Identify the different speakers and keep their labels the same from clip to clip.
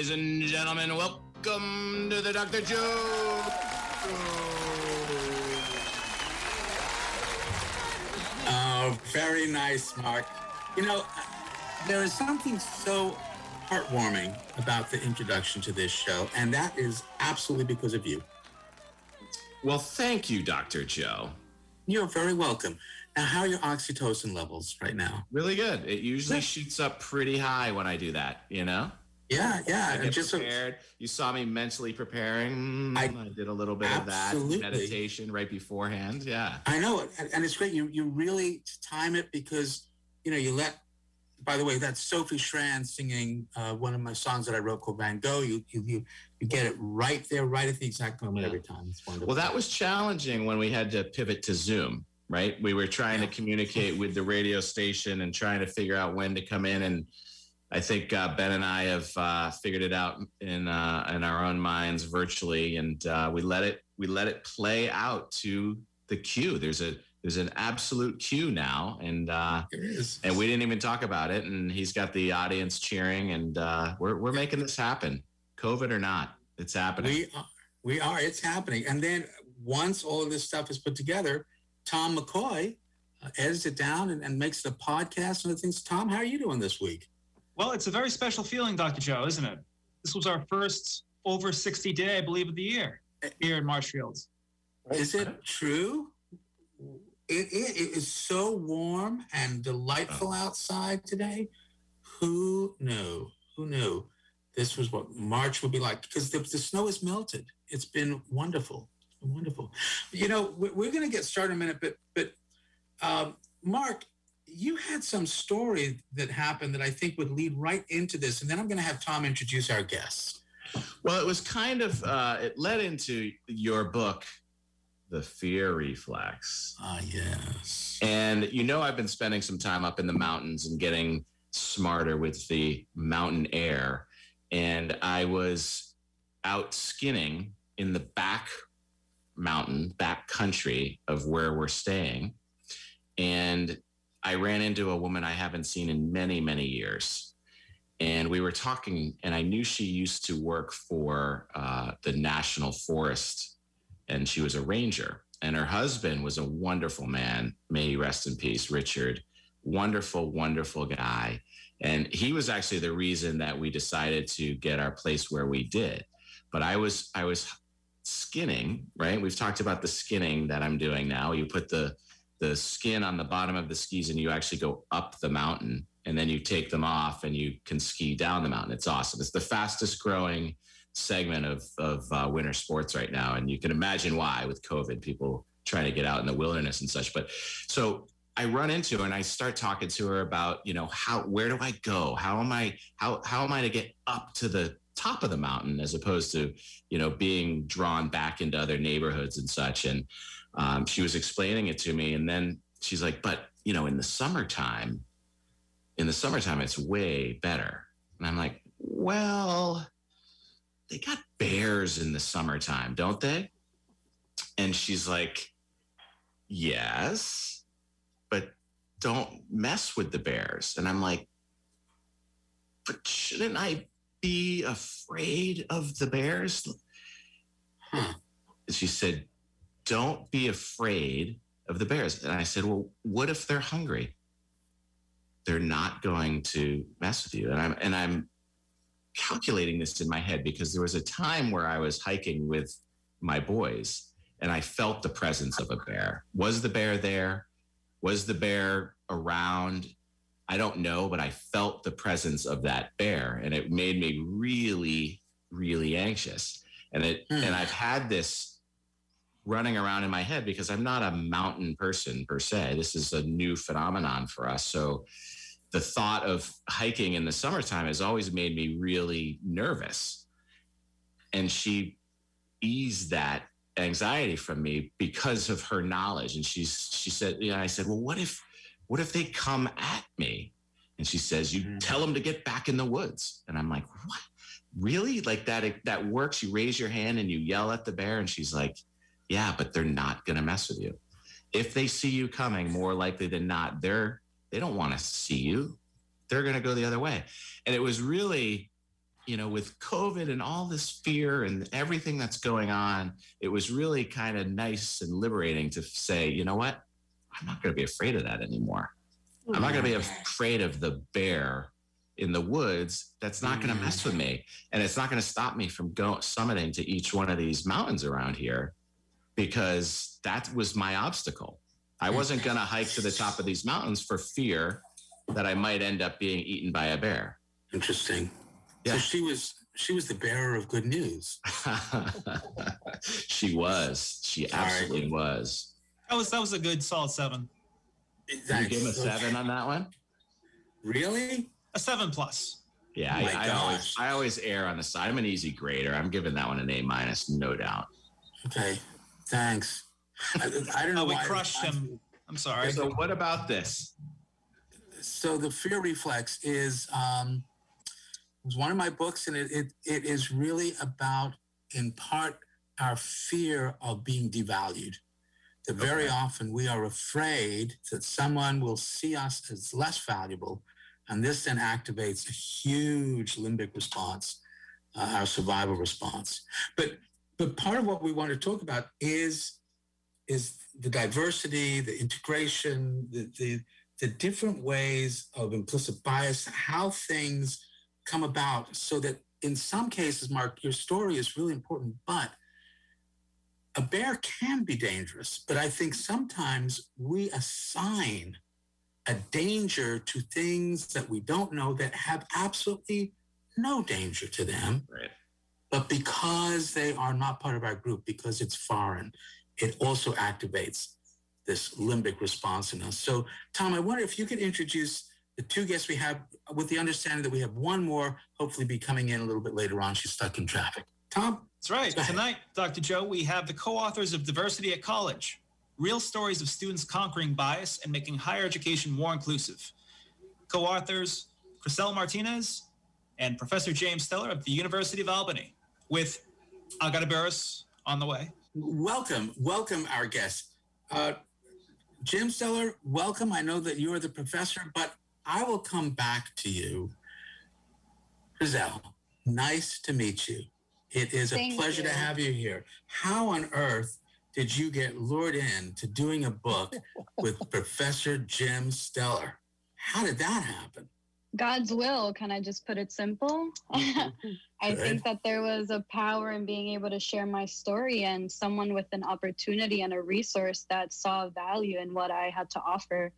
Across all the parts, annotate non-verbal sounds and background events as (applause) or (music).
Speaker 1: ladies and gentlemen, welcome to the Dr. Joe.
Speaker 2: Oh, very nice, Mark. You know, there is something so heartwarming about the introduction to this show, and that is absolutely because of you.
Speaker 1: Well, thank you, Dr. Joe.
Speaker 2: You're very welcome. Now, how are your oxytocin levels right now?
Speaker 1: Really good. It usually shoots up pretty high when I do that, you know?
Speaker 2: Yeah, yeah. And
Speaker 1: get
Speaker 2: just
Speaker 1: prepared. You saw me mentally preparing.
Speaker 2: I-
Speaker 1: I, did a little bit of that meditation right beforehand. Yeah.
Speaker 2: I know and it's great. You you really time it because you know you let. By the way, that's Sophie Shrand singing uh, one of my songs that I wrote called Van Gogh. You you you, you get it right there, right at the exact moment
Speaker 1: Yeah.
Speaker 2: every time. It's wonderful.
Speaker 1: Well, that was challenging when we had to pivot to Zoom, right? We were trying
Speaker 2: Yeah.
Speaker 1: to communicate with the radio station and trying to figure out when to come in. And I think uh, Ben and I have uh, figured it out in uh, in our own minds virtually, and uh, we let it we let it play out to the cue. There's a there's an absolute cue now, and uh, and we didn't even talk about it. And he's got the audience cheering, and uh, we're we're making this happen, COVID or not. It's happening.
Speaker 2: We are, we are. It's happening. And then once all of this stuff is put together, Tom McCoy uh, edits it down and, and makes the podcast and other things. Tom, how are you doing this week?
Speaker 3: Well, it's a very special feeling, Dr. Joe, isn't it? This was our first over 60 day, I believe, of the year here in Marshfields.
Speaker 2: Is it true? It, it, it is so warm and delightful outside today. Who knew? Who knew this was what March would be like? Because the, the snow has melted. It's been wonderful. It's been wonderful. You know, we're, we're going to get started in a minute, but but um, Mark, you had some story that happened that I think would lead right into this, and then I'm going to have Tom introduce our guests.
Speaker 1: Well, it was kind of uh, it led into your book, The Fear Reflex,
Speaker 2: Ah, yes.
Speaker 1: and you know I've been spending some time up in the mountains and getting smarter with the mountain air, and I was out skinning in the back mountain, back country of where we're staying, and I ran into a woman I haven't seen in many many years. And we were talking and i knew she used to work for uh, the national forest and she was a ranger. And her husband was a wonderful man. May he rest in peace richard. Wonderful wonderful guy. And he was actually the reason that we decided to get our place where we did. But i was i was skinning right? We've talked about the skinning that i'm doing now. You put the the skin on the bottom of the skis and you actually go up the mountain and then you take them off and you can ski down the mountain. It's awesome. It's the fastest growing segment of, of uh, winter sports right now. And you can imagine why with COVID, people trying to get out in the wilderness and such. But so I run into her and I start talking to her about, you know, how, where do I go? How am I, how, how am I to get up to the top of the mountain as opposed to, you know, being drawn back into other neighborhoods and such. And um, she was explaining it to me. And then she's like, but, you know, in the summertime, in the summertime it's way better and i'm like well they got bears in the summertime don't they and she's like yes but don't mess with the bears and i'm like but shouldn't i be afraid of the bears
Speaker 2: Huh.
Speaker 1: she said don't be afraid of the bears and i said well what if they're hungry they're not going to mess with you. And I'm and I'm calculating this in my head because there was a time where I was hiking with my boys and I felt the presence of a bear. Was the bear there? Was the bear around? I don't know, but I felt the presence of that bear and it made me really, really anxious. And it
Speaker 2: Hmm.
Speaker 1: and I've had this running around in my head because I'm not a mountain person per se. This is a new phenomenon for us. So the thought of hiking in the summertime has always made me really nervous. And she eased that anxiety from me because of her knowledge. And she's she said, yeah, I said, well, what if what if they come at me? And she says, you mm-hmm. tell them to get back in the woods. And I'm like, what? Really? Like that that works? You raise your hand and you yell at the bear, and she's like, Yeah, but they're not gonna mess with you. If they see you coming, more likely than not, they're they don't want to see you. They're gonna go the other way. And it was really you know, with COVID and all this fear and everything that's going on, it was really kind of nice and liberating to say, you know what? I'm not going to be afraid of that anymore. Oh, I'm not going to be afraid of the bear in the woods that's not going to mm. mess with me. And it's not going to stop me from going summiting to each one of these mountains around here because that was my obstacle. I mm. wasn't going to hike to the top of these mountains for fear that I might end up being eaten by a bear.
Speaker 2: Interesting. Yeah. So she was she was the bearer of good news. (laughs)
Speaker 1: she was. She absolutely was.
Speaker 3: That was that was a good solid seven.
Speaker 1: Thanks. You gave a seven on that one?
Speaker 2: Really?
Speaker 3: A seven plus.
Speaker 1: Yeah, oh I, I always I always err on the side. I'm an easy grader. I'm giving that one an A minus, no doubt.
Speaker 2: Okay, thanks. I, I don't know.
Speaker 3: oh, we crushed him. I'm sorry.
Speaker 1: So what about this?
Speaker 2: So the fear reflex is um, it's one of my books, and it, it, it is really about, in part, our fear of being devalued. That very often we are afraid that someone will see us as less valuable, and this then activates a huge limbic response, uh, our survival response. But but part of what we want to talk about is is the diversity, the integration, the the, the different ways of implicit bias, how things come about so that in some cases, Mark, your story is really important, but a bear can be dangerous. But I think sometimes we assign a danger to things that we don't know that have absolutely no danger to them. Right. But because they are not part of our group, because it's foreign, it also activates this limbic response in us. So, Tom, I wonder if you could introduce the two guests we have with the understanding that we have one more hopefully be coming in a little bit later on. She's stuck in traffic. Tom?
Speaker 3: That's right. Tonight, Dr. Joe, we have the co authors of Diversity at College Real Stories of Students Conquering Bias and Making Higher Education More Inclusive. Co authors Chrisel Martinez and Professor James Stellar of the University of Albany, with Agata Agadaberis on the way.
Speaker 2: Welcome, welcome, our guests. Uh, Jim Stellar, welcome. I know that you are the professor, but I will come back to you. Chrisel, nice to meet you. It is a Thank pleasure you. to have you here. How on earth did you get lured in to doing a book with (laughs) Professor Jim Stellar? How did that happen?
Speaker 4: God's will. Can I just put it simple? (laughs) I think that there was a power in being able to share my story and someone with an opportunity and a resource that saw value in what I had to offer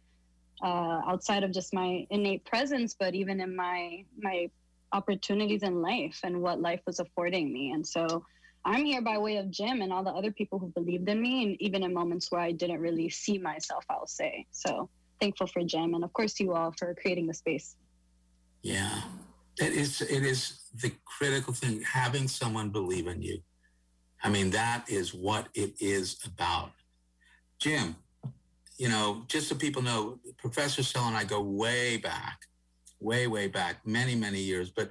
Speaker 4: uh, outside of just my innate presence, but even in my my opportunities in life and what life was affording me. And so I'm here by way of Jim and all the other people who believed in me, and even in moments where I didn't really see myself, I'll say. So thankful for Jim, and of course you all for creating the space.
Speaker 2: Yeah, it is. It is the critical thing having someone believe in you. I mean, that is what it is about. Jim, you know, just so people know, Professor Sell and I go way back, way, way back, many, many years. But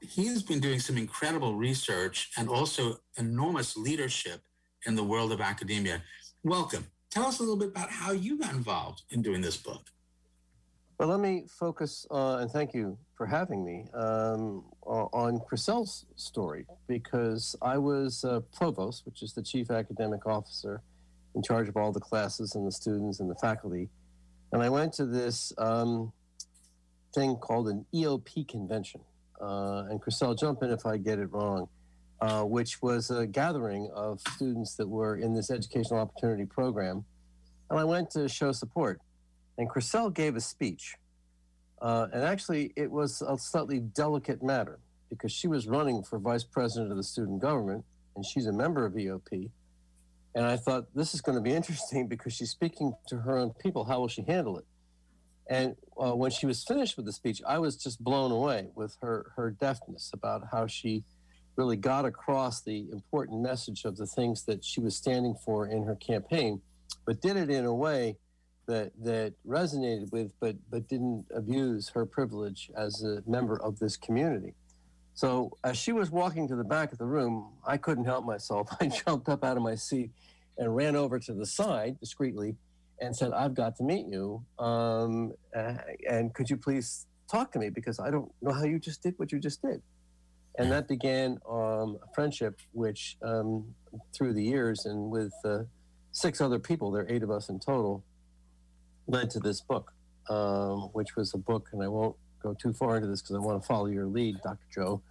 Speaker 2: he's been doing some incredible research and also enormous leadership in the world of academia. Welcome. Tell us a little bit about how you got involved in doing this book.
Speaker 5: Well, let me focus, uh, and thank you for having me, um, on Chrisel's story, because I was uh, provost, which is the chief academic officer in charge of all the classes and the students and the faculty. And I went to this um, thing called an EOP convention. Uh, and Chrisel, jump in if I get it wrong, uh, which was a gathering of students that were in this educational opportunity program. And I went to show support. And Chrisel gave a speech. Uh, and actually, it was a slightly delicate matter because she was running for vice president of the student government and she's a member of EOP. And I thought, this is going to be interesting because she's speaking to her own people. How will she handle it? And uh, when she was finished with the speech, I was just blown away with her her deftness about how she really got across the important message of the things that she was standing for in her campaign, but did it in a way that that resonated with, but but didn't abuse her privilege as a member of this community. So as she was walking to the back of the room, I couldn't help myself. (laughs) I jumped up out of my seat and ran over to the side discreetly and said, "I've got to meet you, um, and could you please talk to me because I don't know how you just did what you just did." And that began um, a friendship, which um, through the years and with uh, six other people, there are eight of us in total, led to this book, um, which was a book, and I won't go too far into this because I want to follow your lead, Dr. Joe,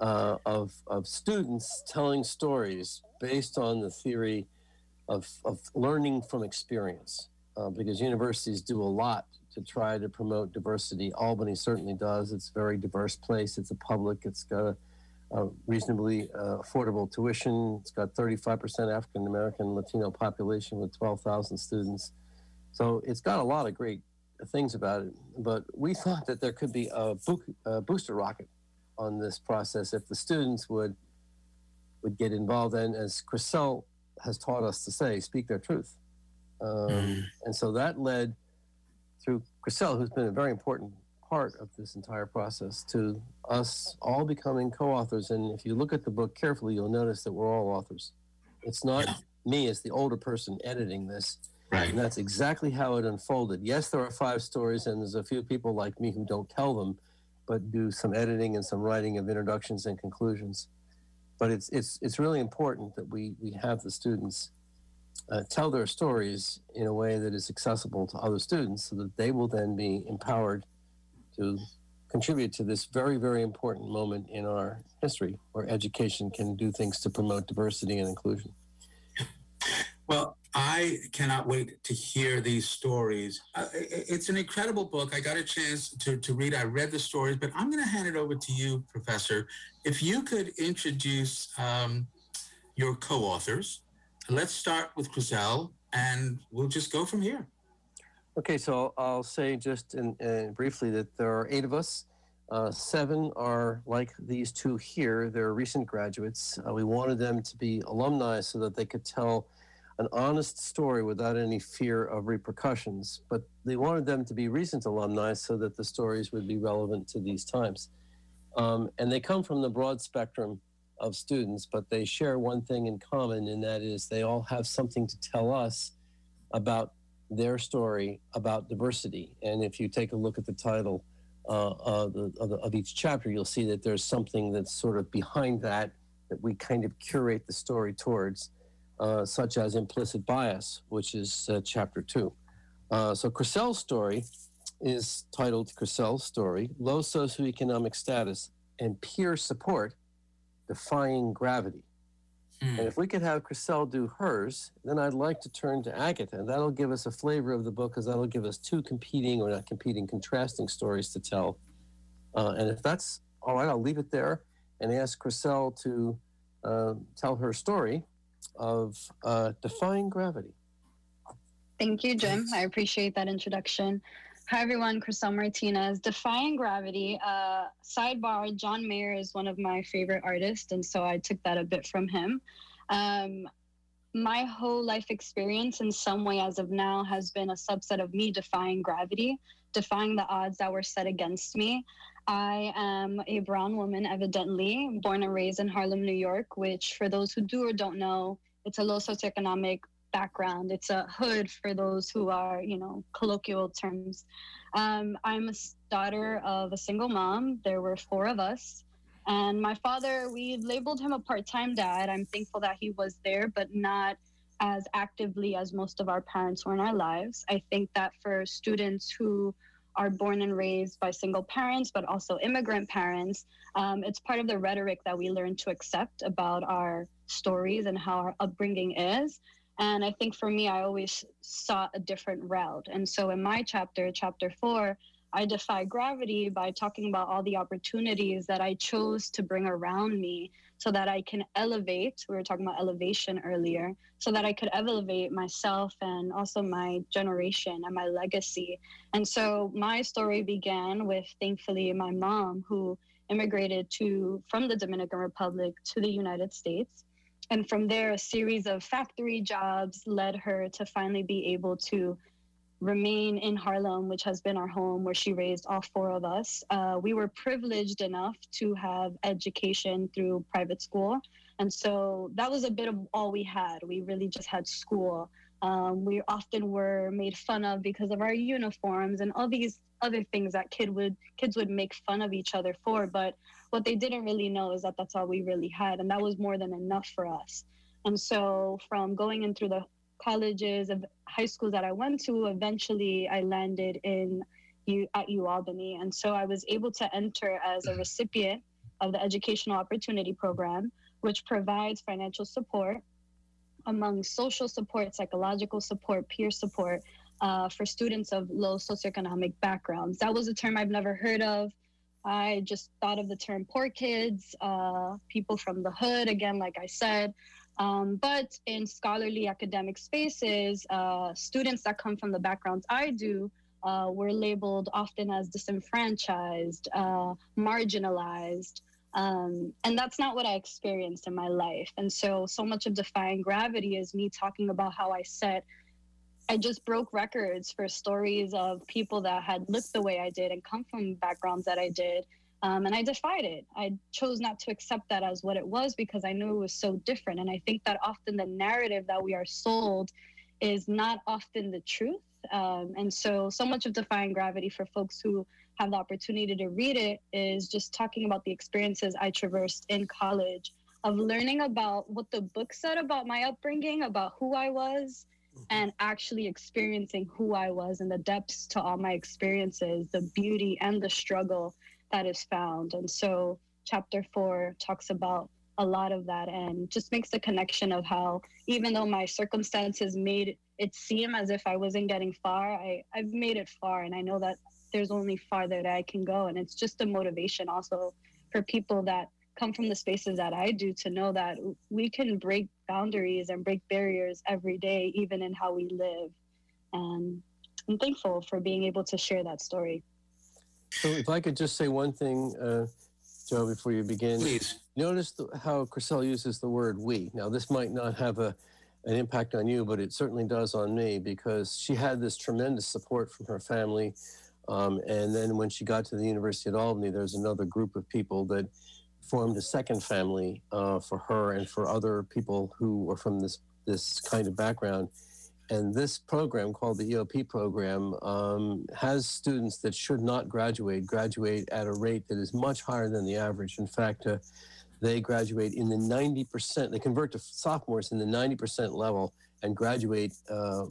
Speaker 5: uh, of, of students telling stories based on the theory of, of learning from experience. Uh, because universities do a lot to try to promote diversity. Albany certainly does. It's a very diverse place. It's a public. It's got a, a reasonably uh, affordable tuition. It's got 35% African American Latino population with 12,000 students. So it's got a lot of great things about it. But we thought that there could be a, bo- a booster rocket on this process if the students would would get involved. And as Chrisel has taught us to say, speak their truth. Um, mm. And so that led through Chrisel, who's been a very important part of this entire process, to us all becoming co authors. And if you look at the book carefully, you'll notice that we're all authors. It's not me as the older person editing this.
Speaker 2: Right.
Speaker 5: And that's exactly how it unfolded. Yes, there are five stories, and there's a few people like me who don't tell them, but do some editing and some writing of introductions and conclusions. But it's it's it's really important that we we have the students uh, tell their stories in a way that is accessible to other students so that they will then be empowered to contribute to this very, very important moment in our history where education can do things to promote diversity and inclusion.
Speaker 2: Well, I cannot wait to hear these stories. Uh, it's an incredible book. I got a chance to, to read. I read the stories, but I'm going to hand it over to you, Professor. If you could introduce um, your co authors let's start with Chrisel, and we'll just go from here.
Speaker 5: Okay, so I'll say just in, in briefly that there are eight of us. Uh, seven are like these two here. They're recent graduates. Uh, we wanted them to be alumni so that they could tell an honest story without any fear of repercussions. But they wanted them to be recent alumni so that the stories would be relevant to these times. Um, and they come from the broad spectrum of students, but they share one thing in common, and that is they all have something to tell us about their story about diversity. And if you take a look at the title uh, of, the, of, the, of, each chapter, you'll see that there's something that's sort of behind that that we kind of curate the story towards, uh, such as implicit bias, which is uh, chapter two. Uh, so Chrisel's story is titled Chrisel's Story Low Socioeconomic Status and Peer Support defying gravity. Mm. And if we could have Chrisel do hers, then I'd like to turn to Agatha, and that'll give us a flavor of the book because that'll give us two competing or not competing, contrasting stories to tell. Uh, and if that's all right, I'll leave it there and ask Chrisel to uh, tell her story of uh, defying gravity.
Speaker 4: Thank you, Jim. I appreciate that introduction. Hi, everyone. Chrisel Martinez. Defying Gravity. Uh, sidebar John Mayer is one of my favorite artists, and so I took that a bit from him. Um, my whole life experience, in some way, as of now, has been a subset of me defying gravity, defying the odds that were set against me. I am a brown woman, evidently, born and raised in Harlem, New York, which, for those who do or don't know, it's a low socioeconomic background. It's a hood for those who are, you know, colloquial terms. Um, I'm a daughter of a single mom. There were four of us. And my father, we labeled him a part time dad. I'm thankful that he was there, but not as actively as most of our parents were in our lives. I think that for students who are born and raised by single parents, but also immigrant parents, um, it's part of the rhetoric that we learn to accept about our stories and how our upbringing is. And I think for me, I always sought a different route. And so in my chapter, chapter four, I defy gravity by talking about all the opportunities that I chose to bring around me so that I can elevate. We were talking about elevation earlier, so that I could elevate myself and also my generation and my legacy. And so my story began with thankfully my mom who immigrated to from the Dominican Republic to the United States. And from there, a series of factory jobs led her to finally be able to remain in Harlem, which has been our home where she raised all four of us. Uh, we were privileged enough to have education through private school. And so that was a bit of all we had. We really just had school. Um, we often were made fun of because of our uniforms and all these other things that kid would kids would make fun of each other for. But what they didn't really know is that that's all we really had, and that was more than enough for us. And so, from going in through the colleges of high schools that I went to, eventually I landed in U, at U Albany. And so I was able to enter as a recipient of the Educational Opportunity Program, which provides financial support among social support, psychological support, peer support uh, for students of low socioeconomic backgrounds. That was a term I've never heard of. I just thought of the term poor kids, uh, people from the hood, again, like I said. Um, but in scholarly academic spaces, uh, students that come from the backgrounds I do uh, were labeled often as disenfranchised, uh, marginalized. Um, and that's not what I experienced in my life. And so, so much of Defying Gravity is me talking about how I set, I just broke records for stories of people that had looked the way I did and come from backgrounds that I did um, and I defied it. I chose not to accept that as what it was because I knew it was so different. And I think that often the narrative that we are sold is not often the truth. Um, and so, so much of Defying Gravity for folks who have the opportunity to read it is just talking about the experiences I traversed in college of learning about what the book said about my upbringing, about who I was, mm-hmm. and actually experiencing who I was and the depths to all my experiences, the beauty and the struggle that is found. And so chapter four talks about a lot of that and just makes the connection of how even though my circumstances made it seem as if I wasn't getting far, I, I've made it far and I know that there's only farther that I can go. And it's just a motivation also for people that come from the spaces that I do to know that we can break boundaries and break barriers every day, even in how we live. And I'm thankful for being able to share that story.
Speaker 5: So, if I could just say one thing, uh, Joe, before you begin.
Speaker 2: Please.
Speaker 5: Notice the, how Chrisel uses the word we. Now, this might not have a, an impact on you, but it certainly does on me because she had this tremendous support from her family. Um, and then when she got to the University of Albany, there's another group of people that formed a second family uh, for her and for other people who were from this this kind of background. And this program called the EOP program um, has students that should not graduate, graduate at a rate that is much higher than the average. In fact, uh, they graduate in the 90%, they convert to sophomores in the 90% level and graduate uh,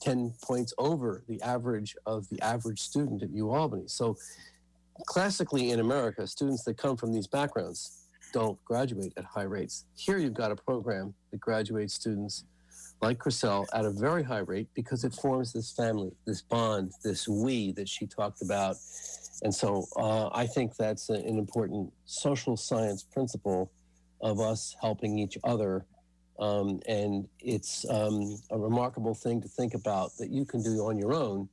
Speaker 5: 10 points over the average of the average student at UAlbany. So classically in America, students that come from these backgrounds don't graduate at high rates. Here you've got a program that graduates students like Chrisel at a very high rate because it forms this family, this bond, this we that she talked about. And so uh, I think that's an important social science principle of us helping each other. Um, and it's um, a remarkable thing to think about that you can do on your own,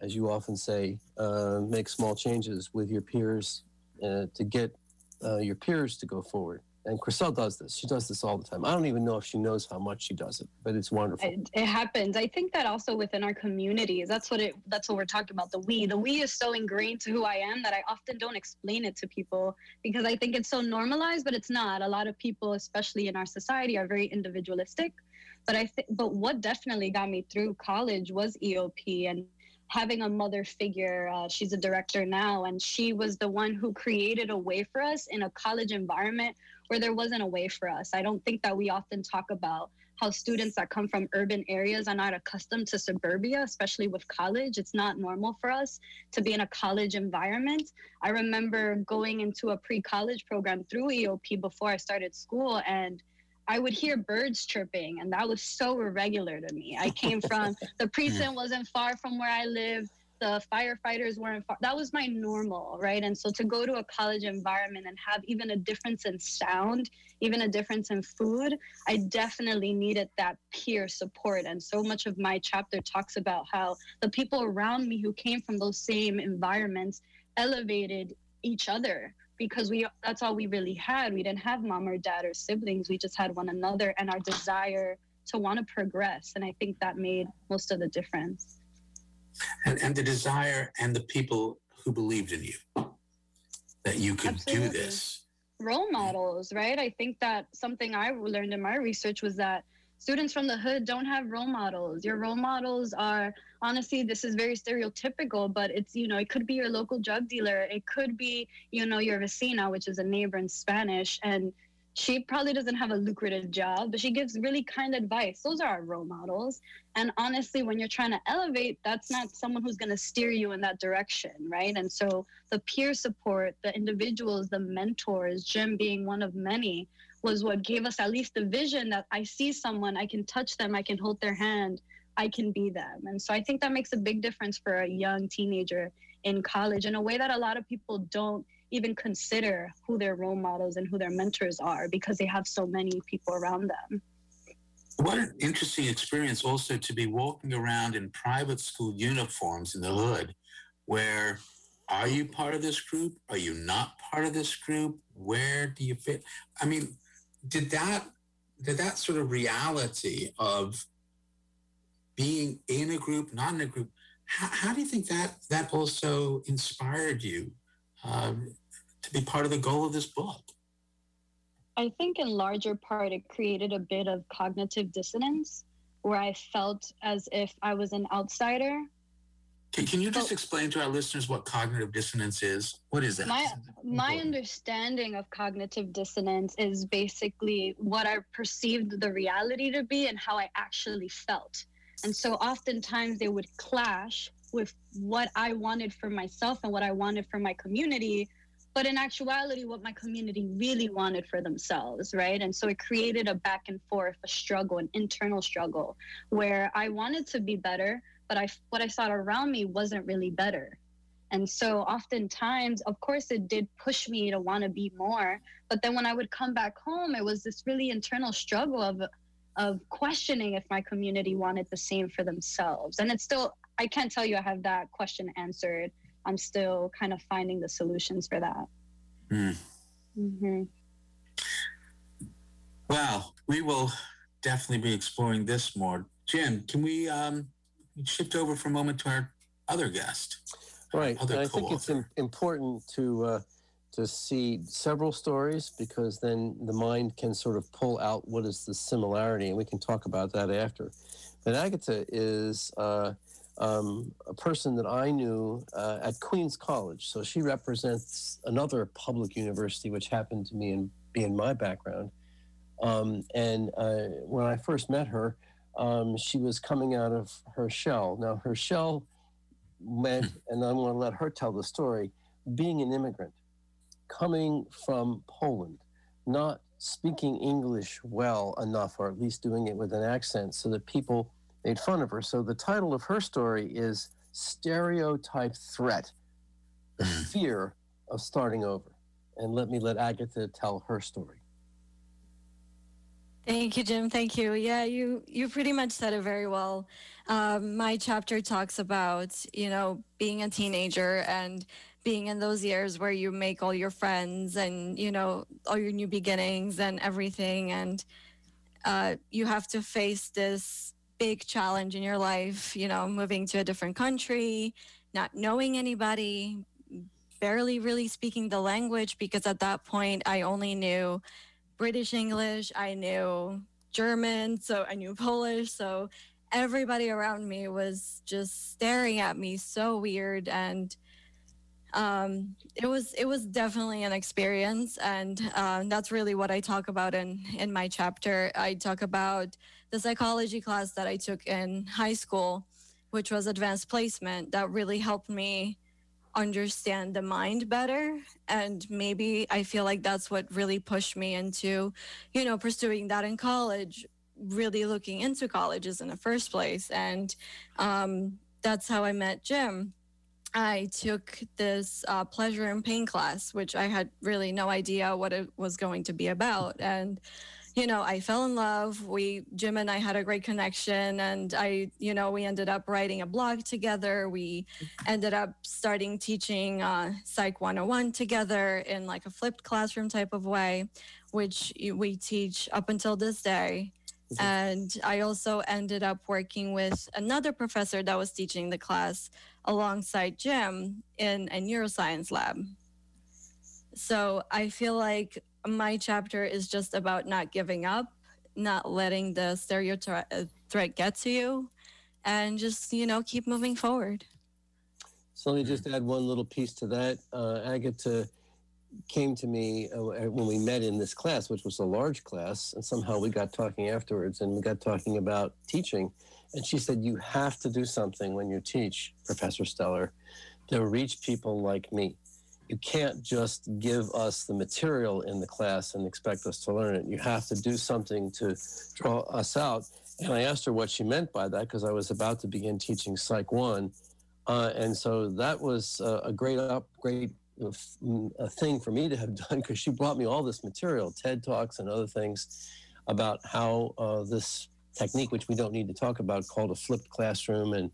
Speaker 5: as you often say, uh, make small changes with your peers uh, to get uh, your peers to go forward. And Chrisel does this. She does this all the time. I don't even know if she knows how much she does it, but it's wonderful.
Speaker 4: It, it, happens. I think that also within our communities, that's what it. That's what we're talking about. The we. The we is so ingrained to who I am that I often don't explain it to people because I think it's so normalized, but it's not. A lot of people, especially in our society, are very individualistic. But I think. But what definitely got me through college was EOP and having a mother figure. Uh, she's a director now, and she was the one who created a way for us in a college environment where there wasn't a way for us. I don't think that we often talk about how students that come from urban areas are not accustomed to suburbia, especially with college. It's not normal for us to be in a college environment. I remember going into a pre college program through EOP before I started school, and I would hear birds chirping, and that was so irregular to me. I came from (laughs) the precinct wasn't far from where I lived the firefighters weren't that was my normal right? And so to go to a college environment and have even a difference in sound even a difference in food i definitely needed that peer support. And so much of my chapter talks about how the people around me who came from those same environments elevated each other because we that's all we really had. We didn't have mom or dad or siblings. We just had one another and our desire to want to progress. And i think that made most of the difference
Speaker 2: and, and the desire and the people who believed in you that you could Absolutely. do this.
Speaker 4: Role models right? I think that something i learned in my research was that students from the hood don't have role models. Your role models are honestly this is very stereotypical but it's you know it could be your local drug dealer. It could be you know your vecina which is a neighbor in spanish and she probably doesn't have a lucrative job but she gives really kind advice. Those are our role models. And honestly when you're trying to elevate that's not someone who's going to steer you in that direction right? And so the peer support the individuals the mentors jim being one of many was what gave us at least the vision that I see someone, I can touch them, I can hold their hand, I can be them. And so I think that makes a big difference for a young teenager in college in a way that a lot of people don't even consider who their role models and who their mentors are because they have so many people around them.
Speaker 2: What an interesting experience also to be walking around in private school uniforms in the hood where are you part of this group? Are you not part of this group? Where do you fit? I mean, did that did that sort of reality of being in a group, not in a group, how, how do you think that that also inspired you um, to be part of the goal of this book?
Speaker 4: I think in larger part it created a bit of cognitive dissonance where I felt as if I was an outsider
Speaker 2: can, can you just explain to our listeners what cognitive dissonance is? What is that?
Speaker 4: My, my understanding of cognitive dissonance is basically what I perceived the reality to be and how I actually felt. And so oftentimes they would clash with what I wanted for myself and what I wanted for my community, but in actuality, what my community really wanted for themselves, right? And so it created a back and forth, a struggle, an internal struggle where I wanted to be better but I what I saw around me wasn't really better. And so oftentimes, of course, it did push me to want to be more. But then when I would come back home, it was this really internal struggle of of questioning if my community wanted the same for themselves. And it's still I can't tell you I have that question answered. I'm still kind of finding the solutions for that. Mm.
Speaker 2: Mm-hmm. Well, we will definitely be exploring this more. Jim, can we um, shift over for a moment to our other guest.
Speaker 5: Right. Other I think it's important to uh, to see several stories because then the mind can sort of pull out what is the similarity, and we can talk about that after. But Agatha is uh, um, a person that I knew uh, at Queens College, so she represents another public university, which happened to me and be in my background. Um, and uh, when I first met her, um, she was coming out of her shell. Now, her shell meant, and I'm going to let her tell the story, being an immigrant, coming from Poland, not speaking English well enough, or at least doing it with an accent, so that people made fun of her. So the title of her story is Stereotype Threat The hmm. Fear of Starting Over. And let me let Agatha tell her story.
Speaker 6: Thank you, Jim. Thank you. Yeah, you you pretty much said it very well. Um, my chapter talks about you know being a teenager and being in those years where you make all your friends and you know all your new beginnings and everything, and uh, you have to face this big challenge in your life. You know, moving to a different country, not knowing anybody, barely really speaking the language because at that point I only knew British English, I knew German, so I knew (laughs) Polish. So everybody around me was just staring at me so weird and um, it was it was definitely an experience and um, that's really what i talk about in in my chapter i talk about the psychology class that i took in high school which was advanced placement that really helped me understand the mind better. And maybe i feel like that's what really pushed me into you know pursuing that in college really looking into colleges in the first place. And um, that's how i met jim. I took this uh, pleasure and pain class, which I had really no idea what it was going to be about. And, you know, I fell in love. We, Jim and I had a great connection. And I, you know, we ended up writing a blog together. We ended up starting teaching uh, Psych 101 together in like a flipped classroom type of way, which we teach up until this day. And I also ended up working with another professor that was teaching the class alongside Jim in a neuroscience lab. So I feel like my chapter is just about not giving up, not letting the stereotype threat get to you, and just, you know, keep moving forward.
Speaker 5: So let me just add one little piece to that. Uh, Agatha came to me uh, when we met in this class, which was a large class, and somehow we got talking afterwards and we got talking about teaching. And she said, You have to do something when you teach, Professor Stellar, to reach people like me. You can't just give us the material in the class and expect us to learn it. You have to do something to draw us out. And I asked her what she meant by that because I was about to begin teaching Psych 1. Uh, and so that was uh, a great up, great a thing for me to have (laughs) done because she brought me all this material, TED Talks and other things about how uh, this technique, which we don't need to talk about, called a flipped classroom and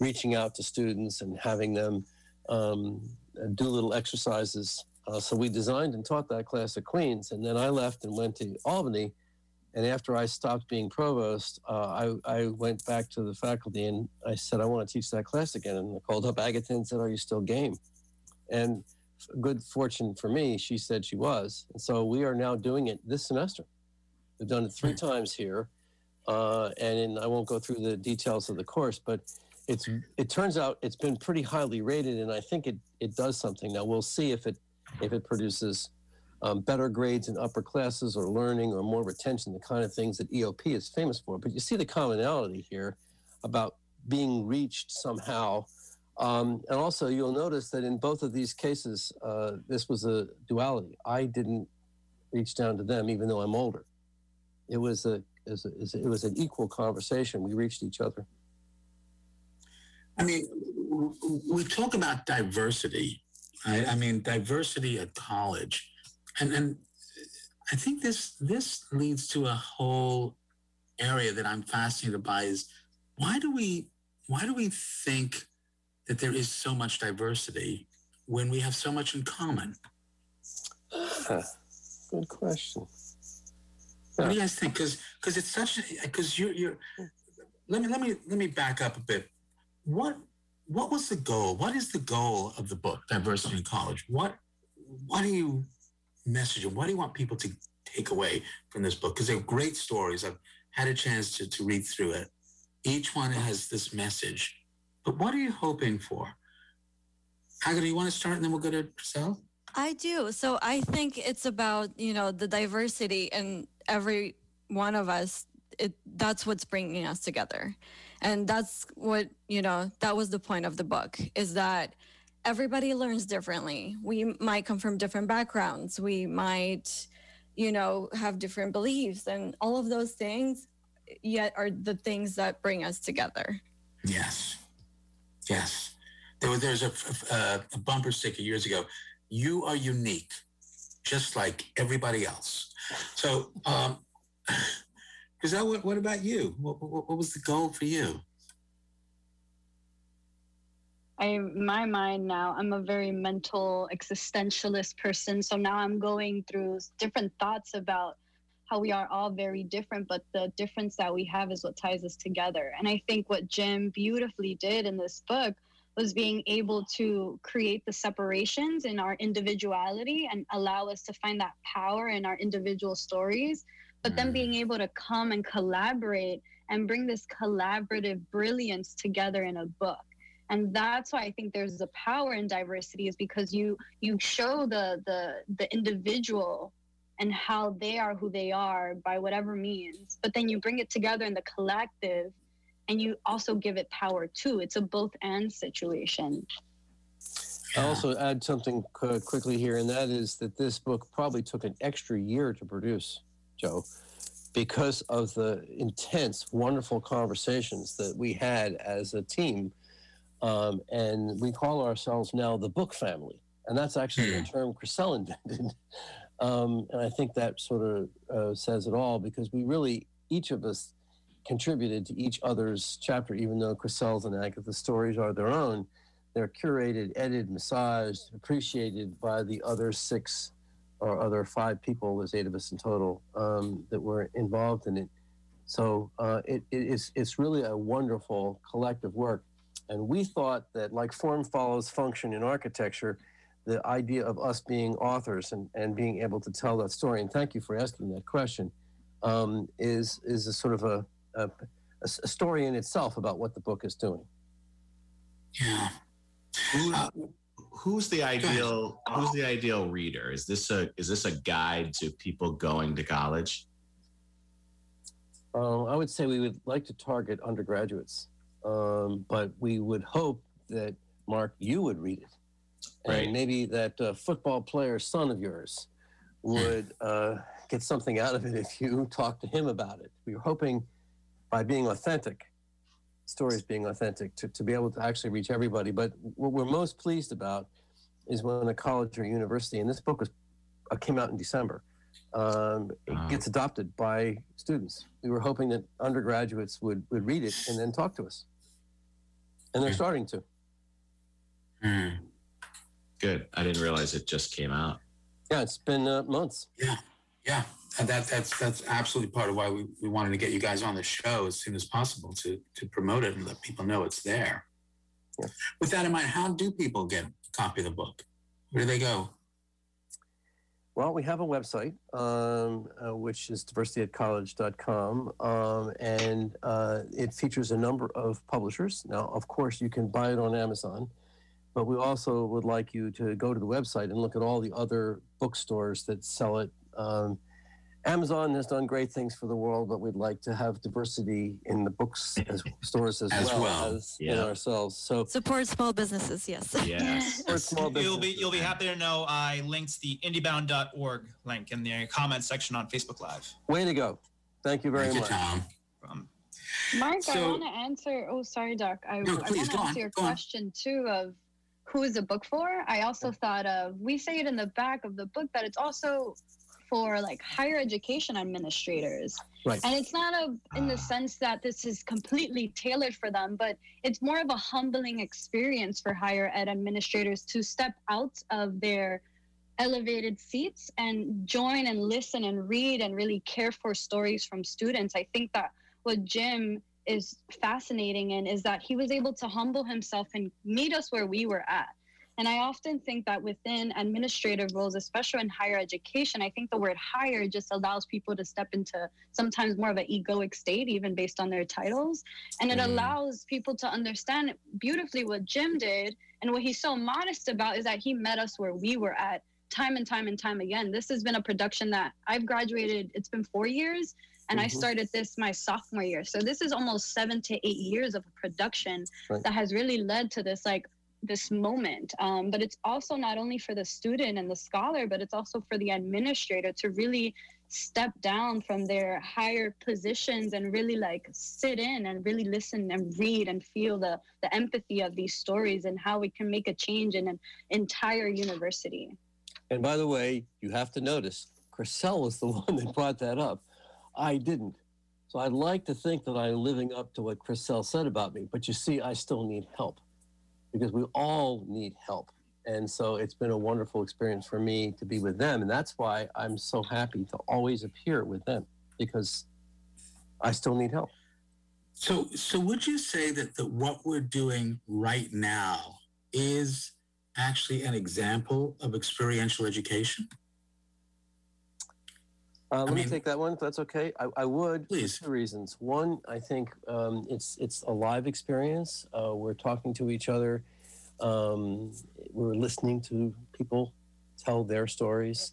Speaker 5: reaching out to students and having them um, do little exercises. Uh, so we designed and taught that class at Queens. And then I left and went to Albany. And after I stopped being provost, uh, I, I, went back to the faculty and I said, I want to teach that class again. And I called up Agatha and said, Are you still game? And good fortune for me, she said she was. And so we are now doing it this semester. We've done it three hmm. times here. Uh, and in, I won't go through the details of the course, but it's it turns out it's been pretty highly rated, and I think it it does something. Now we'll see if it if it produces um, better grades in upper classes or learning or more retention, the kind of things that EOP is famous for. But you see the commonality here about being reached somehow um, and also, you'll notice that in both of these cases, uh, this was a duality. I didn't reach down to them, even though I'm older. It was a, it was, a, it was an equal conversation. We reached each other.
Speaker 2: I mean, we talk about diversity. Right? I mean, diversity at college, and and I think this this leads to a whole area that I'm fascinated by. Is why do we why do we think that there is so much diversity when we have so much in common? (sighs)
Speaker 5: good question.
Speaker 2: What do you guys think? Because because it's such because you're you're. Let me let me let me back up a bit. What what was the goal? What is the goal of the book, Diversity in College? What what do you message and what do you want people to take away from this book? Because they're great stories. I've had a chance to, to read through it. Each one has this message but what are you hoping for? Agatha, you want to start and then we'll go to Priscilla?
Speaker 6: I do. So I think it's about, you know, the diversity in every one of us. It that's what's bringing us together. And that's what, you know, that was the point of the book is that everybody learns differently. We might come from different backgrounds. We might, you know, have different beliefs and all of those things yet are the things that bring us together.
Speaker 2: Yes. Yes. There was there's a, a, a bumper sticker years ago. You are unique, just like everybody else. So, um, that what, what about you? What, what, what was the goal for you?
Speaker 4: I, my mind now, I'm a very mental existentialist person. So now I'm going through different thoughts about how we are all very different, but the difference that we have is what ties us together. And I think what Jim beautifully did in this book was being able to create the separations in our individuality and allow us to find that power in our individual stories, but then being mm. able to come and collaborate and bring this collaborative brilliance together in a book. And that's why i think there's a power in diversity is because you you show the the the individual and how they are who they are by whatever means but then you bring it together in the collective and you also give it power too. It's a both and situation.
Speaker 5: I also add something quickly here and that is that this book probably took an extra year to produce joe because of the intense wonderful conversations that we had as a team Um, and we call ourselves now the book family. And that's actually a term Chrisel invented. (laughs) Um, and I think that sort of uh, says it all because we really, each of us, contributed to each other's chapter, even though Chrisel's and Agatha's stories are their own. They're curated, edited, massaged, appreciated by the other six or other five people. There's eight of us in total um, that were involved in it. So uh, it, it is, it's really a wonderful collective work. And we thought that, like form follows function in architecture, the idea of us being authors and, and being able to tell that story, and thank you for asking that question, um, is, is a sort of a, a, a story in itself about what the book is doing.
Speaker 2: Yeah.
Speaker 1: Who's, who's the (laughs) ideal who's the ideal reader? Is this a is this a guide to people going to college?
Speaker 5: Um, I would say we would like to target undergraduates, um, but we would hope that Mark, you would read it,
Speaker 1: Right.
Speaker 5: and maybe that uh, football player son of yours (laughs) would uh, get something out of it if you talk to him about it. We were hoping by being authentic, stories being authentic, to, to be able to actually reach everybody. But what we're most pleased about is when a college or university, and this book was uh, came out in December, um, it
Speaker 1: Wow.
Speaker 5: gets adopted by students. We were hoping that undergraduates would, would read it and then talk to us. And they're
Speaker 2: Hmm.
Speaker 5: starting to.
Speaker 2: Hmm.
Speaker 1: Good. I didn't realize it just came out.
Speaker 5: Yeah, it's been uh, months.
Speaker 2: Yeah, yeah. And that that's that's absolutely part of why we, we wanted to get you guys on the show as soon as possible to to promote it and let people know it's there.
Speaker 5: Yeah.
Speaker 2: With that in mind, how do people get a copy of the book? Where do they go?
Speaker 5: Well, we have a website, um, uh, which is diversityatcollege.com, um, and uh, it features a number of publishers. Now, of course, you can buy it on Amazon, but we also would like you to go to the website and look at all the other bookstores that sell it. Um, Amazon has done great things for the world, but we'd like to have diversity in the books as stores as, (laughs)
Speaker 2: As
Speaker 5: well,
Speaker 2: well.
Speaker 5: as in
Speaker 1: Yeah.
Speaker 5: ourselves. So,
Speaker 6: Support small businesses, yes. (laughs)
Speaker 1: Yes. (laughs)
Speaker 5: for small
Speaker 3: You'll be you'll be happy to know I linked the indiebound.org link in the comment section on Facebook Live.
Speaker 5: way to go! Thank you very
Speaker 2: Thank you,
Speaker 5: much.
Speaker 2: Tom.
Speaker 3: Um,
Speaker 4: Mark, I want to answer. Oh, sorry, Doc. I,
Speaker 2: No,
Speaker 4: I want to
Speaker 2: go on,
Speaker 4: answer your
Speaker 2: go on.
Speaker 4: question too of who is the book for. I also thought of. We say it in the back of the book that it's also for like higher education administrators.
Speaker 5: Right.
Speaker 4: And it's not a in the
Speaker 1: Ah.
Speaker 4: sense that this is completely tailored for them, but it's more of a humbling experience for higher ed administrators to step out of their elevated seats and join and listen and read and really care for stories from students. I think that what Jim is fascinating in is that he was able to humble himself and meet us where we were at. And I often think that within administrative roles, especially in higher education, I think the word higher just allows people to step into sometimes more of an egoic state, even based on their titles. And it
Speaker 1: Mm.
Speaker 4: allows people to understand beautifully what Jim did and what he's so modest about is that he met us where we were at time and time and time again. This has been a production that I've graduated, it's been four years, and I
Speaker 5: Mhm.
Speaker 4: started this my sophomore year. So this is almost seven to eight years of production
Speaker 5: Right.
Speaker 4: that has really led to this like this moment. Um, but it's also not only for the student and the scholar, but it's also for the administrator to really step down from their higher positions and really like sit in and really listen and read and feel the the empathy of these stories and how we can make a change in an entire university.
Speaker 5: And by the way, you have to notice, Chrisel was the (laughs) one that brought that up. I didn't. So I'd like to think that I'm living up to what Chrisel said about me. But you see, I still need help because we all need help. And so it's been a wonderful experience for me to be with them. And that's why I'm so happy to always appear with them because I still need help.
Speaker 2: So, so would you say that the, what we're doing right now is actually an example of experiential education?
Speaker 5: Uh, let me
Speaker 2: mean-
Speaker 5: take that one if that's okay. I, I would.
Speaker 2: Please.
Speaker 5: For two reasons. One, I think um, it's it's a live experience. Uh, we're talking to each other. Um, we're listening to people tell their stories,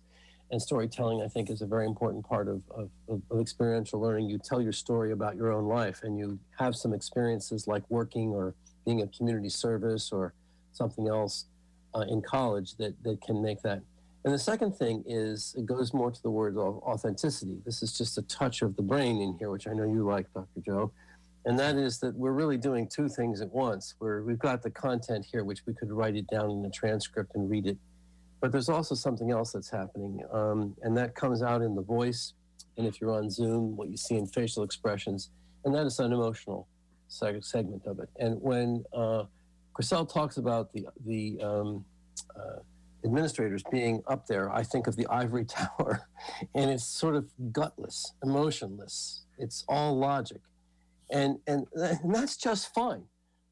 Speaker 5: and storytelling, I think, is a very important part of, of, of, of experiential learning. You tell your story about your own life, and you have some experiences like working or being a community service or something else uh, in college that that can make that and the second thing is it goes more to the word of authenticity. This is just a touch of the brain in here, which I know you like, Dr. Joe. And that is that we're really doing two things at once. Where we've got the content here, which we could write it down in a transcript and read it. But there's also something else that's happening, um, and that comes out in the voice. And if you're on Zoom, what you see in facial expressions, and that is an emotional segment of it. And when uh, Chrisel talks about the the um, uh, administrators being up there, I think of the ivory (laughs) tower, and it's sort of gutless, emotionless. It's all logic, and and, and that's just fine.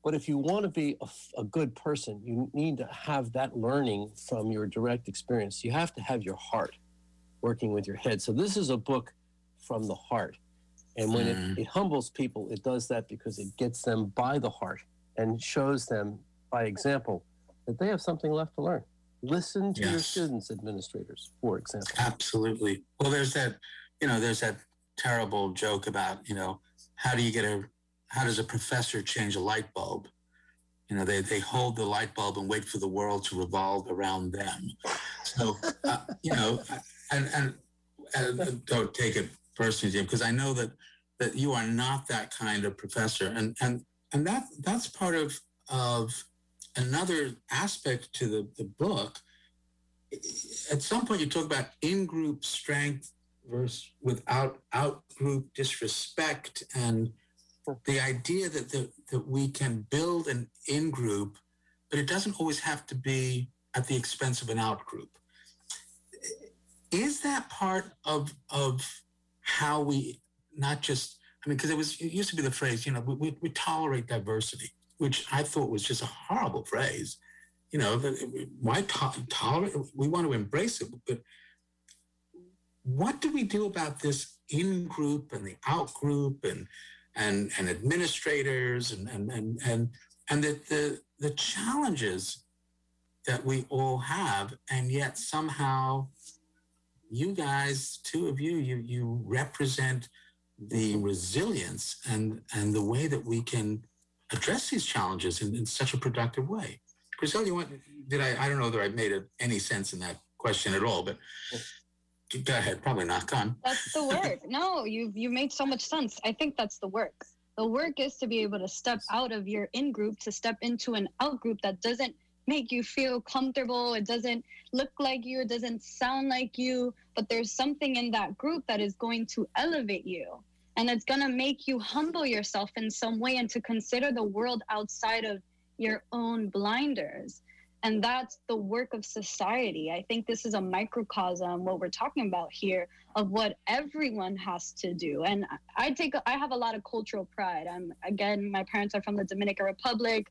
Speaker 5: But if you want to be a, a, good person, you need to have that learning from your direct experience. You have to have your heart working with your head. So this is a book from the heart. And when mm. it, it humbles people, it does that because it gets them by the heart and shows them by example that they have something left to learn. Listen to yes. your students, administrators, for example.
Speaker 2: Absolutely. Well, there's that, you know, there's that terrible joke about, you know, how do you get a, how does a professor change a light bulb? You know, they, they hold the light bulb and wait for the world to revolve around them. So, uh, you know, and, and, and don't take it personally, Jim, because I know that that you are not that kind of professor, and and and that that's part of of another aspect to the, the book, at some point you talk about in-group strength versus without out-group disrespect and the idea that, the, that we can build an in-group, but it doesn't always have to be at the expense of an out-group. Is that part of, of how we not just, I mean, because it was, it used to be the phrase, you know, we, we, we tolerate diversity which I thought was just a horrible phrase. You know, why to- tolerate? We want to embrace it, but what do we do about this in group and the out group and and and administrators and and and and and the the, the challenges that we all have, and yet somehow you guys, two of you, you you represent the resilience and and the way that we can address these challenges in, in such a productive way. Chrisel, you want, did I, I don't know that I made any sense in that question at all, but go ahead, probably not, come.
Speaker 4: That's the work. (laughs) no, you've, you made so much sense. I think that's the work. The work is to be able to step out of your in group to step into an out group that doesn't make you feel comfortable. It doesn't look like you. It doesn't sound like you. But there's something in that group that is going to elevate you and it's going to make you humble yourself in some way and to consider the world outside of your own blinders. And that's the work of society. I think this is a microcosm what we're talking about here of what everyone has to do. And i take i have a lot of cultural pride. I'm again my parents are from the dominican republic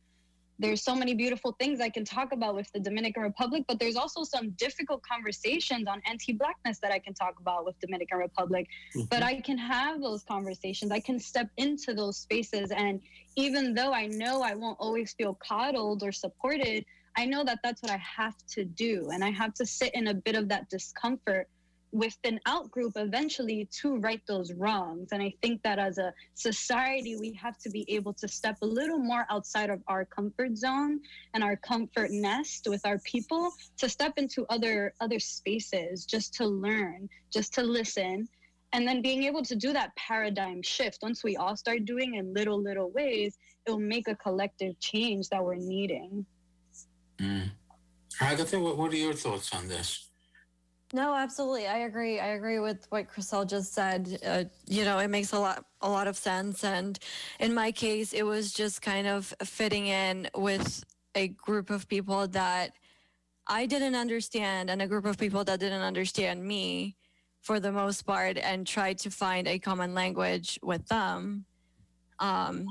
Speaker 4: there's so many beautiful things I can talk about with the Dominican Republic, but there's also some difficult conversations on anti-blackness that I can talk about with Dominican Republic. Mm-hmm. But I can have those conversations. I can step into those spaces, and even though I know I won't always feel coddled or supported, I know that that's what I have to do, and I have to sit in a bit of that discomfort with an out group eventually to right those wrongs. And I think that as a society, we have to be able to step a little more outside of our comfort zone and our comfort nest with our people to step into other other spaces just to learn, just to listen. And then being able to do that paradigm shift, once we all start doing in little, little ways, it'll make a collective change that we're needing.
Speaker 2: Mm. Agata, what, what are your thoughts on this?
Speaker 6: No, absolutely. I agree. I agree with what Chrisel just said. Uh, you know, it makes a lot a lot of sense. And in my case, it was just kind of fitting in with a group of people that I didn't understand and a group of people that didn't understand me for the most part and tried to find a common language with them. Um,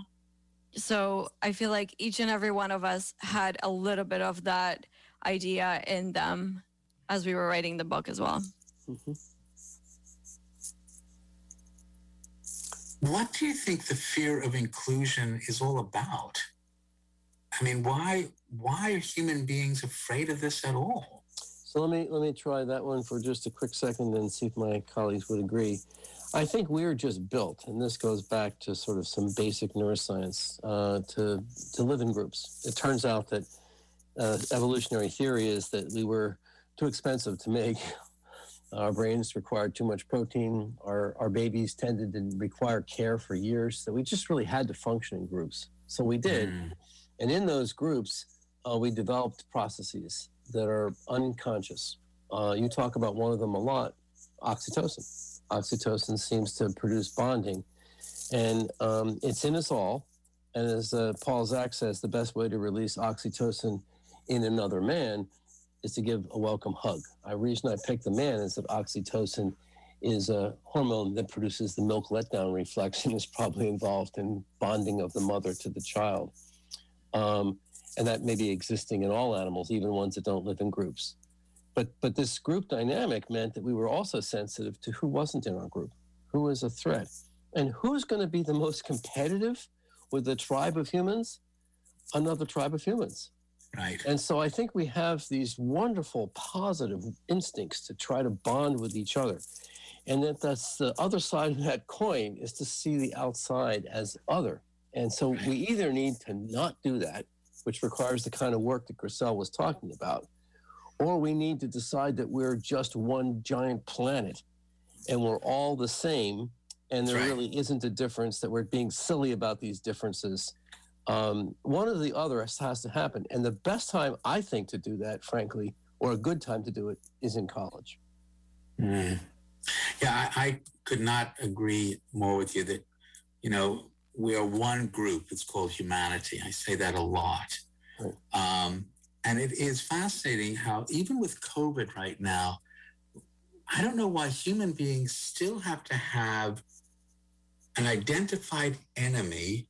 Speaker 6: so I feel like each and every one of us had a little bit of that idea in them as we were writing the book as well. Mm-hmm.
Speaker 2: What do you think the fear of inclusion is all about? I mean, why why are human beings afraid of this at all?
Speaker 5: So let me let me try that one for just a quick second and see if my colleagues would agree. I think we're just built, and this goes back to sort of some basic neuroscience uh, to to live in groups. It turns out that uh, evolutionary theory is that we were too expensive to make (laughs) Our brains required too much protein. Our, our babies tended to require care for years. So we just really had to function in groups. So we did.
Speaker 2: Mm.
Speaker 5: And in those groups, uh, we developed processes that are unconscious. Uh, you talk about one of them a lot oxytocin. Oxytocin seems to produce bonding, and um, it's in us all. And as uh, Paul Zak says, the best way to release oxytocin in another man is to give a welcome hug. The reason I picked the man is that oxytocin is a hormone that produces the milk letdown reflex and is probably involved in bonding of the mother to the child. Um, and that may be existing in all animals, even ones that don't live in groups. But but this group dynamic meant that we were also sensitive to who wasn't in our group, who was a threat, and who's going to be the most competitive with a tribe of humans, another tribe of humans.
Speaker 2: Right.
Speaker 5: And so I think we have these wonderful positive instincts to try to bond with each other. And that that's the other side of that coin is to see the outside as other. And so we either need to not do that, which requires the kind of work that Chrisel was talking about, or we need to decide that we're just one giant planet and we're all the same and there
Speaker 2: right.
Speaker 5: really isn't a difference that we're being silly about these differences um, one or the other has, has to happen and the best time i think to do that frankly or a good time to do it is in college
Speaker 2: Mm. Yeah, I, I could not agree more with you that, you know, we are one group. It's called humanity. I say that a lot.
Speaker 5: Right.
Speaker 2: Um, and it is fascinating how, even with COVID right now, I don't know why human beings still have to have an identified enemy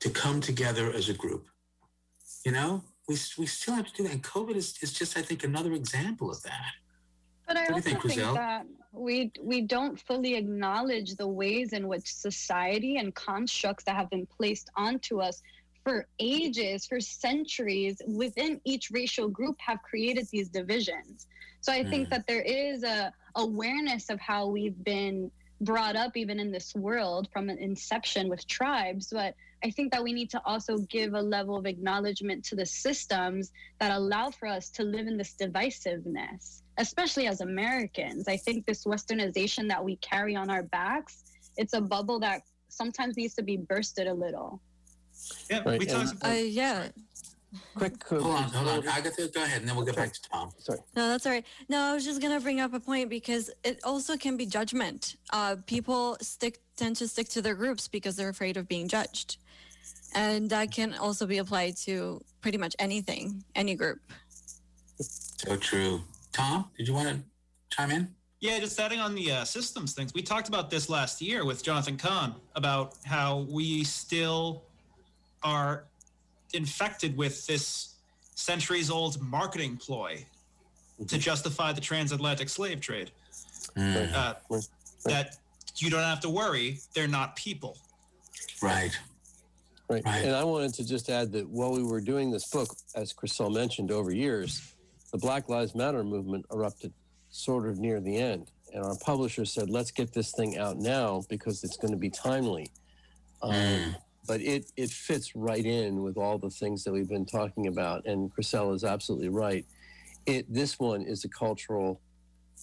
Speaker 2: to come together as a group. You know, we, we still have to do that. And COVID is, is just, I think, another example of that.
Speaker 4: But I
Speaker 2: What
Speaker 4: also
Speaker 2: think,
Speaker 4: think, that we we don't fully acknowledge the ways in which society and constructs that have been placed onto us for ages, for centuries, within each racial group have created these divisions. So I think
Speaker 2: Mm.
Speaker 4: that there is a awareness of how we've been brought up even in this world from an inception with tribes but i think that we need to also give a level of acknowledgement to the systems that allow for us to live in this divisiveness especially as americans i think this westernization that we carry on our backs it's a bubble that sometimes needs to be bursted a little
Speaker 3: Yeah,
Speaker 5: Right,
Speaker 3: we
Speaker 5: and-
Speaker 3: talked.
Speaker 6: Uh, yeah.
Speaker 5: quick
Speaker 2: Hold on, hold on. Agata, go ahead, and then we'll get back to Tom.
Speaker 5: sorry
Speaker 6: No, that's all right. No, I was just gonna bring up a point because it also can be judgment. Uh, people stick tend to stick to their groups because they're afraid of being judged, and that can also be applied to pretty much anything, any group.
Speaker 2: So true. Tom, did you want to chime in?
Speaker 3: Yeah, just adding on the uh, systems things. We talked about this last year with Jonathan Kahn about how we still are infected with this centuries old marketing ploy to justify the transatlantic slave trade.
Speaker 2: Mm.
Speaker 3: Uh, that you don't have to worry, they're not people.
Speaker 2: right.
Speaker 5: Right.
Speaker 2: Right.
Speaker 5: And I wanted to just add that while we were doing this book, as Chrisel mentioned, over years, the Black Lives Matter movement erupted sort of near the end. And our publisher said, let's get this thing out now because it's going to be timely. Um,
Speaker 2: Mm.
Speaker 5: But it, it fits right in with all the things that we've been talking about. And Chrisel is absolutely right. It, this one is a cultural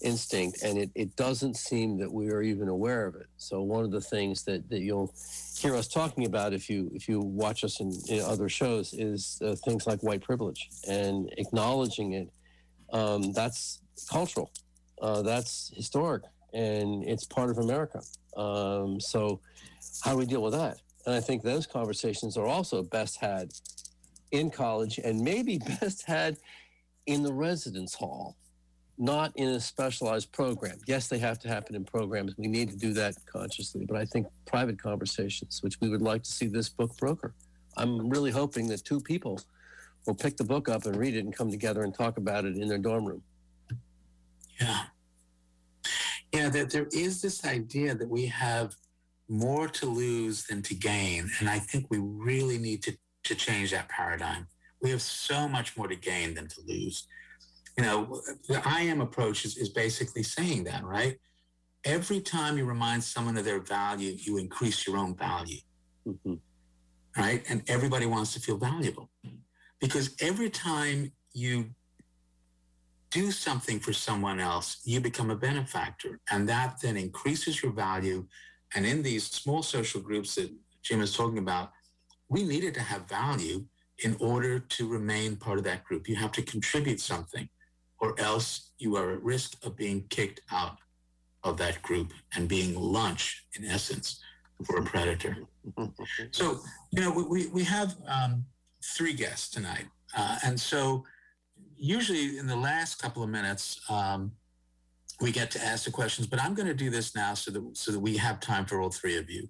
Speaker 5: instinct, and it, it doesn't seem that we are even aware of it. So one of the things that, that you'll hear us talking about if you if you watch us in, in other shows is uh, things like white privilege and acknowledging it. Um, that's cultural. Uh, that's historic, and it's part of America. Um, so, how do we deal with that? And I think those conversations are also best had in college, and maybe (laughs) best had in the residence hall, not in a specialized program. Yes, they have to happen in programs. We need to do that consciously, but I think private conversations, which we would like to see this book broker. I'm really hoping that two people will pick the book up and read it and come together and talk about it in their dorm room.
Speaker 2: Yeah. Yeah, that there is this idea that we have more to lose than to gain. And I think we really need to, to change that paradigm. We have so much more to gain than to lose. You know, the I am approach is, is basically saying that, right? Every time you remind someone of their value, you increase your own value,
Speaker 5: Mhm.
Speaker 2: right? And everybody wants to feel valuable because every time you do something for someone else, you become a benefactor. And that then increases your value. And in these small social groups that Jim is talking about, we needed to have value in order to remain part of that group. You have to contribute something, or else you are at risk of being kicked out of that group and being lunch, in essence, for a predator. so, you know, we, we have um, three guests tonight. Uh, and so, usually in the last couple of minutes, um, we get to ask the questions, but I'm going to do this now so that so that we have time for all three of you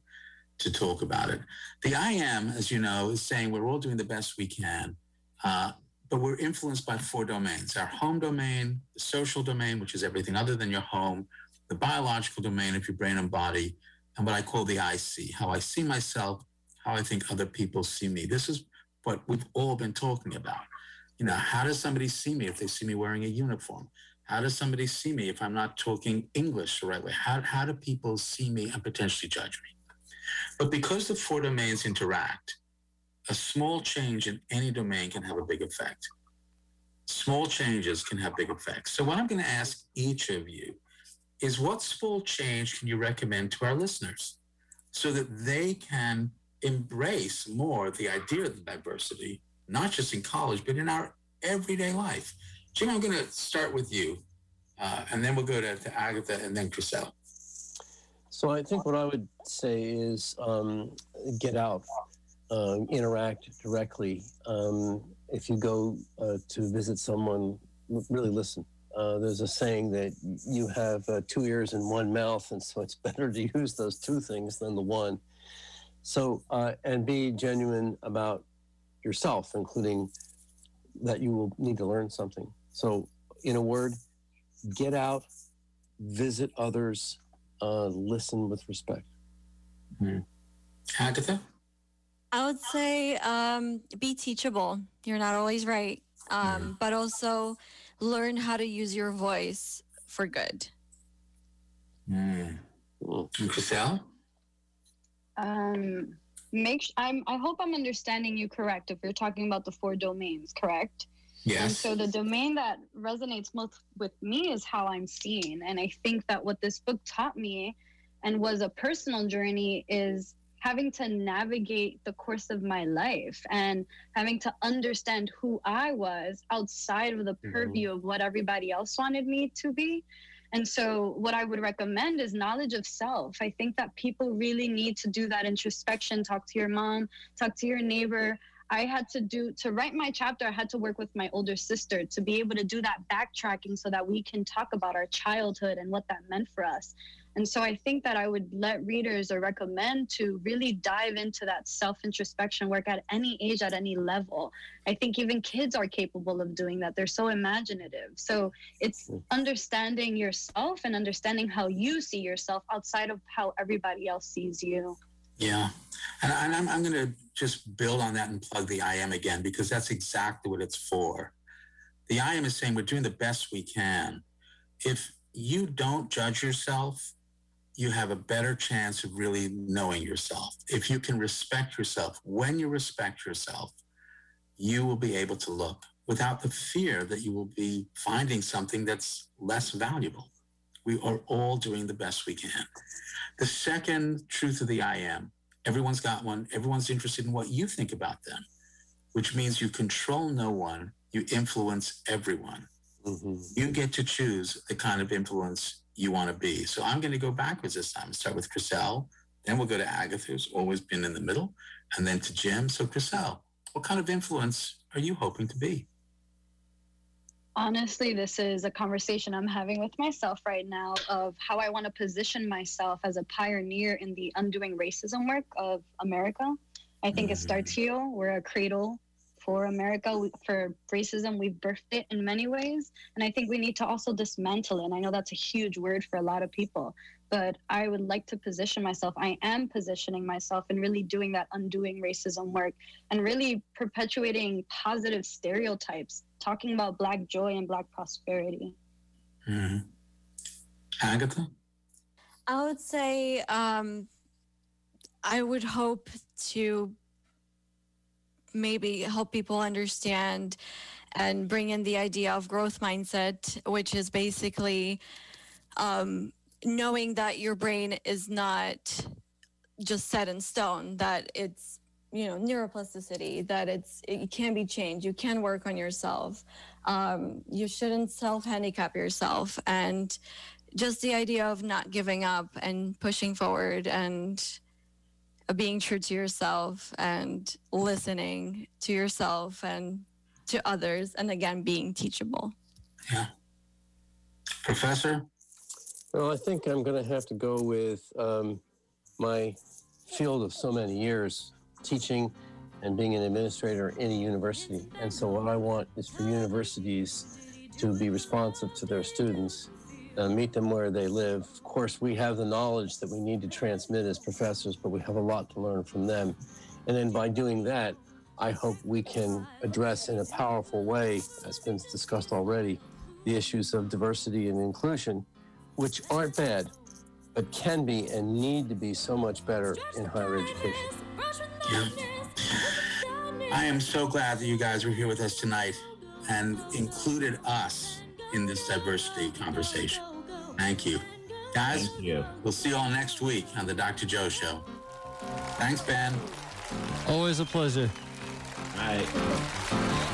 Speaker 2: to talk about it. The I am, as you know, is saying we're all doing the best we can, uh, but we're influenced by four domains: our home domain, the social domain, which is everything other than your home, the biological domain of your brain and body, and what I call the I see, how I see myself, how I think other people see me. This is what we've all been talking about. You know, how does somebody see me if they see me wearing a uniform? How does somebody see me if I'm not talking English the right way? How, how do people see me and potentially judge me? But because the four domains interact, a small change in any domain can have a big effect. Small changes can have big effects. So, what I'm going to ask each of you is what small change can you recommend to our listeners so that they can embrace more the idea of diversity, not just in college, but in our everyday life? Jim, I'm going to start with you, uh, and then we'll go to, to Agata and then Chrisel.
Speaker 5: So I think what I would say is um, get out, uh, interact directly. Um, if you go uh, to visit someone, really listen. Uh, there's a saying that you have uh, two ears and one mouth, and so it's (laughs) better to use those two things than the one. So, uh, and be genuine about yourself, including that you will need to learn something. So, in a word, get out, visit others, uh, listen with respect.
Speaker 2: Mm-hmm. Agata?
Speaker 6: I would say um, be teachable. You're not always right, um, mm-hmm. but also learn how to use your voice for good.
Speaker 2: Mm. Chrisel?
Speaker 4: Um, make sh- I'm. I hope I'm understanding you correct. If you're talking about the four domains, correct?
Speaker 2: Yes.
Speaker 4: And so the domain that resonates most with me is how I'm seen. And I think that what this book taught me and was a personal journey is having to navigate the course of my life and having to understand who I was outside of the mm-hmm. purview of what everybody else wanted me to be. And so, what I would recommend is knowledge of self. I think that people really need to do that introspection, talk to your mom, talk to your neighbor, I had to do to write my chapter, I had to work with my older sister to be able to do that backtracking so that we can talk about our childhood and what that meant for us. And so I think that I would let readers or recommend to really dive into that self introspection work at any age, at any level. I think even kids are capable of doing that. They're so imaginative. So it's understanding yourself and understanding how you see yourself outside of how everybody else sees you.
Speaker 2: Yeah. And, I'm, I'm going to just build on that and plug the I am again, because that's exactly what it's for. The I am is saying we're doing the best we can. If you don't judge yourself, you have a better chance of really knowing yourself. If you can respect yourself, when you respect yourself, you will be able to look without the fear that you will be finding something that's less valuable. We are all doing the best we can. The second truth of the I am everyone's got one, everyone's interested in what you think about them, which means you control no one, you influence everyone. Mm-hmm. You get to choose the kind of influence you want to be. So I'm going to go backwards this time. Start with Chrisel, then we'll go to Agata, who's always been in the middle, and then to Jim. So, Chrisel, what kind of influence are you hoping to be?
Speaker 4: honestly this is a conversation i'm having with myself right now of how i want to position myself as a pioneer in the undoing racism work of america i think mm-hmm. it starts here we're a cradle for america for racism we've birthed it in many ways and i think we need to also dismantle it and i know that's a huge word for a lot of people but I would like to position myself. I am positioning myself and really doing that undoing racism work and really perpetuating positive stereotypes, talking about Black joy and Black prosperity.
Speaker 2: Mm-hmm. Agata?
Speaker 6: I would say um, I would hope to maybe help people understand and bring in the idea of growth mindset, which is basically um, knowing that your brain is not just set in stone, that it's you know neuroplasticity that it's it can be changed. You can work on yourself. Um, you shouldn't self handicap yourself. And just the idea of not giving up and pushing forward and being true to yourself and listening to yourself and to others and again being teachable.
Speaker 2: Yeah. Professor?
Speaker 5: Well i think i'm going to have to go with um, my field of so many years teaching and being an administrator in a university. And so, what I want is for universities to be responsive to their students, uh, meet them where they live. Of course, we have the knowledge that we need to transmit as professors, but we have a lot to learn from them. And then by doing that, I hope we can address in a powerful way, as been discussed already, the issues of diversity and inclusion, which aren't bad, but can be and need to be so much better in higher education.
Speaker 2: Yeah. I am so glad that you guys were here with us tonight and included us in this diversity conversation. Thank you. Guys,
Speaker 1: Thank you.
Speaker 2: we'll see you all next week on the Dr. Joe Show. Thanks, Ben.
Speaker 7: Always a pleasure.
Speaker 1: All right.